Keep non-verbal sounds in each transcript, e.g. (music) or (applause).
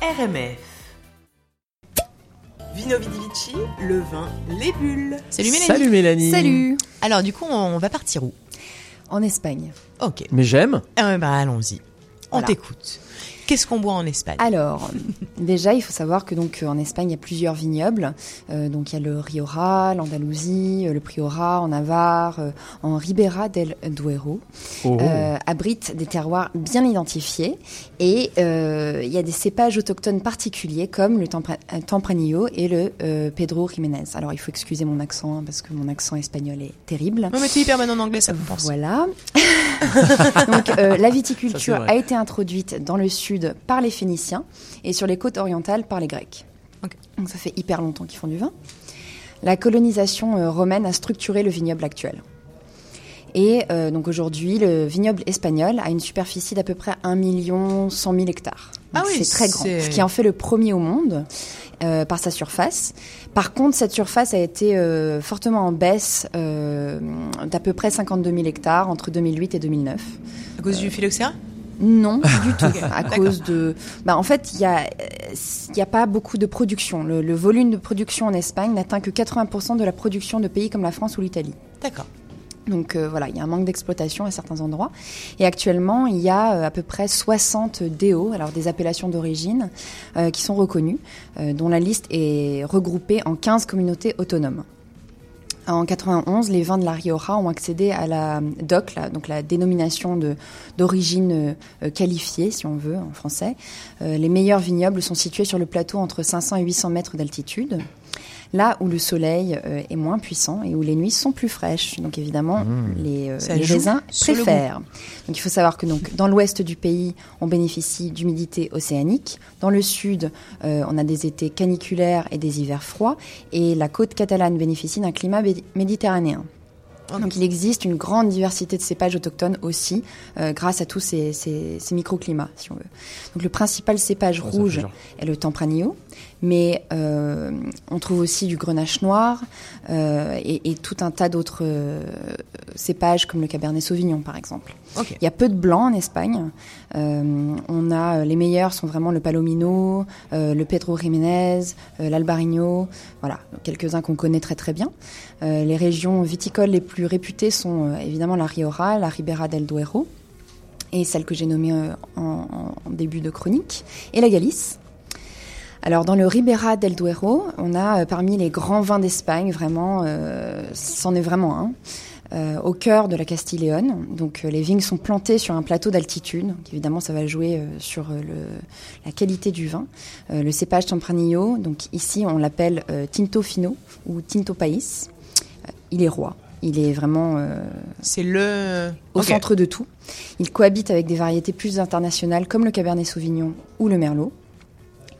RMF. Vino Vidivici, le vin, les bulles. Salut Mélanie. Salut Mélanie. Salut. Alors du coup, on va partir où? En Espagne. Ok. Mais j'aime. Euh, bah, allons-y. On Voilà. t'écoute. Qu'est-ce qu'on boit en Espagne? Alors, (laughs) déjà, il faut savoir que donc euh, en Espagne, il y a plusieurs vignobles. Euh, donc, il y a le Rioja, l'Andalousie, euh, le Priora, en Navarre, euh, en Ribera del Duero. Oh. Euh, abritent des terroirs bien identifiés et euh, il y a des cépages autochtones particuliers comme le Tempra- Tempranillo et le euh, Pedro Jiménez. Alors, il faut excuser mon accent hein, parce que mon accent espagnol est terrible. Non mais t'es hyper bonne en anglais, ça compense. Voilà. (laughs) Donc euh, la viticulture c'est a été introduite dans le sud par les Phéniciens et sur les côtes orientales par les Grecs. Donc ça fait hyper longtemps qu'ils font du vin. La colonisation euh, romaine a structuré le vignoble actuel. Et euh, donc aujourd'hui, le vignoble espagnol a une superficie d'à peu près 1 million 100 000 hectares. Ah oui, c'est très grand, ce qui en fait le premier au monde euh, par sa surface. Par contre, cette surface a été euh, fortement en baisse d'à peu près 52 000 hectares entre 2008 et 2009. À cause du phylloxéra? Non, pas du tout. (laughs) à cause de. Bah, en fait, il y a, y a pas beaucoup de production. Le, le volume de production en Espagne n'atteint que 80% de la production de pays comme la France ou l'Italie. D'accord. Donc euh, voilà, il y a un manque d'exploitation à certains endroits. Et actuellement, il y a euh, à peu près 60 DO, alors des appellations d'origine, euh, qui sont reconnues, dont la liste est regroupée en 15 communautés autonomes. En 91, les vins de la Rioja ont accédé à la DOC, la- donc la dénomination d'origine euh, qualifiée, si on veut, en français. Euh, les meilleurs vignobles sont situés sur le plateau entre 500 et 800 mètres d'altitude, là où le soleil euh, est moins puissant et où les nuits sont plus fraîches. Donc évidemment, les, euh, les raisins préfèrent. Donc il faut savoir que donc dans l'ouest du pays, on bénéficie d'humidité océanique. Dans le sud, euh, on a des étés caniculaires et des hivers froids. Et la côte catalane bénéficie d'un climat médi- méditerranéen. Donc il existe une grande diversité de cépages autochtones aussi, euh, grâce à tous ces, ces- ces microclimats, si on veut. Donc le principal cépage Oh, fait rouge est le Tempranillo, mais euh, on trouve aussi du Grenache noir euh, et, et tout un tas d'autres euh, cépages comme le Cabernet Sauvignon par exemple. Il y a peu de blancs en Espagne. Euh, on a les meilleurs sont vraiment le Palomino, euh, le Pedro Jiménez, euh, l'Albarino, voilà quelques-uns qu'on connaît très très bien. Euh, les régions viticoles les plus réputées sont euh, évidemment la Rioja, la Ribera del Duero et celle que j'ai nommée euh, en, début de chronique et la Galice. Alors dans le Ribera del Duero, on a euh, parmi les grands vins d'Espagne, vraiment, c'en est vraiment un, au cœur de la Castille et Léon. Donc les vignes sont plantées sur un plateau d'altitude. Évidemment, ça va jouer sur la qualité du vin. Le cépage Tempranillo, donc ici on l'appelle Tinto Fino ou Tinto. Euh, il est roi. Il est vraiment euh, C'est le. au centre de tout. Il cohabite avec des variétés plus internationales comme le Cabernet Sauvignon ou le Merlot.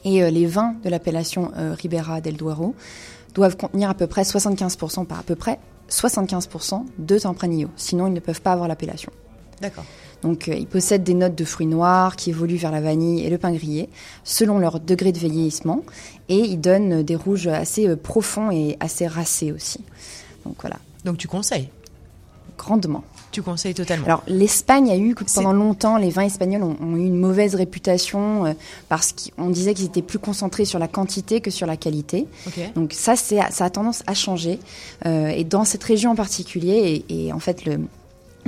Et euh, les vins de l'appellation euh, Ribera del Duero doivent contenir à peu près 75%, pas à peu près 75% de Tempranillo. Sinon, ils ne peuvent pas avoir l'appellation. D'accord. Donc, ils possèdent des notes de fruits noirs qui évoluent vers la vanille et le pain grillé, selon leur degré de vieillissement. Et ils donnent des rouges assez profonds et assez racés aussi. Donc voilà, Donc tu conseilles. grandement. Tu conseilles totalement. Alors l'Espagne a eu pendant longtemps les vins espagnols ont, ont eu une mauvaise réputation euh, parce qu'on disait qu'ils étaient plus concentrés sur la quantité que sur la qualité. Donc ça c'est ça a tendance à changer Euh, et dans cette région en particulier et, et en fait le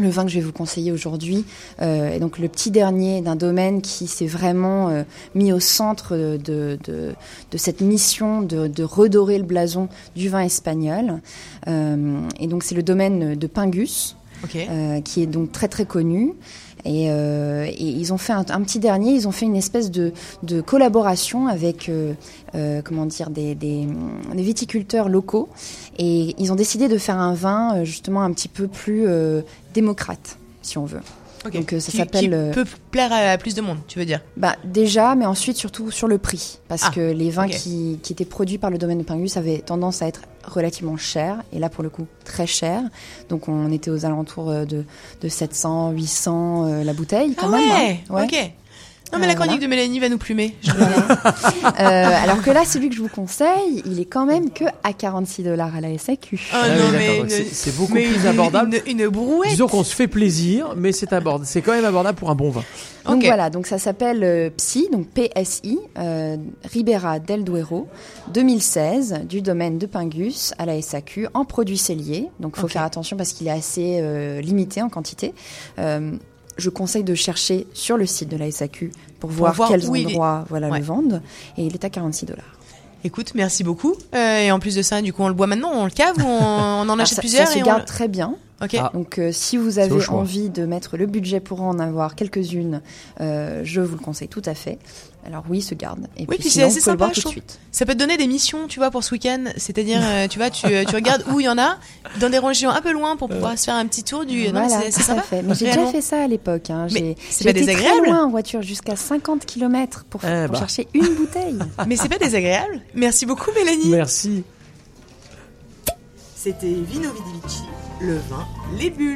le vin que je vais vous conseiller aujourd'hui euh, est donc le petit dernier d'un domaine qui s'est vraiment euh, mis au centre de, de, de cette mission de, de redorer le blason du vin espagnol. Euh, et donc c'est le domaine de Pingus, qui est donc très très connu. Et, euh, et ils ont fait un, un petit dernier, ils ont fait une espèce de, de collaboration avec euh, euh, comment dire des, des, des viticulteurs locaux et ils ont décidé de faire un vin justement un petit peu plus démocrate, si on veut. ok. donc, ça s'appelle, Qui peut plaire à plus de monde, tu veux dire? Bah déjà, mais ensuite surtout sur le prix, parce Ah, que les vins qui, qui étaient produits par le domaine de Pingus avaient tendance à être relativement chers, et là pour le coup très chers. Donc on était aux alentours euh, de, de 700, 800 euh, la bouteille quand ah même. ouais, hein. Ouais. Ok. Non, mais la Euh, chronique voilà. de Mélanie va nous plumer. Je- (laughs) Euh, alors que là, celui que je vous conseille, il est quand même que à 46 dollars à la SAQ. Ah Ah oui, c'est- beaucoup mais plus une- abordable. Une, une brouette. Disons qu'on se fait plaisir, mais c'est abord- c'est quand même abordable pour un bon vin. Donc voilà, donc ça s'appelle euh, PSI, donc PSI, euh, Ribera del Duero, 2016, du domaine de Pingus à la SAQ, en produits celliers. Donc il faut faire attention parce qu'il est assez euh, limité en quantité. Je conseille de chercher sur le site de la SAQ pour, voir, voir quels est. endroits voilà, Ouais. le vendent. Et il est à 46 dollars. Écoute, merci beaucoup. Euh, et en plus de ça, du coup, on le boit maintenant, on le cave ou on, on en (laughs) achète ça, plusieurs ça se et garde très bien. Ah. Donc euh, si vous avez envie de mettre le budget pour en avoir quelques-unes, euh, je vous le conseille tout à fait. Alors oui, se garde. Et Oui, puis c'est assez sympa, tout de suite. Ça peut te donner des missions, tu vois, pour ce week-end. C'est-à-dire, euh, tu vois, tu, tu regardes où il y en a, dans des régions un peu loin pour pouvoir se faire un petit tour du. Voilà, c'est- c'est tout à sympa. fait. Mais j'ai déjà fait ça à l'époque. Hein. J'ai c'est j'ai pas été très désagréable loin en voiture, jusqu'à 50 km pour, Eh pour bah. chercher une bouteille. (laughs) Mais c'est pas désagréable. Merci beaucoup, Mélanie. Merci. C'était Vino Vidivici, le vin, les bulles.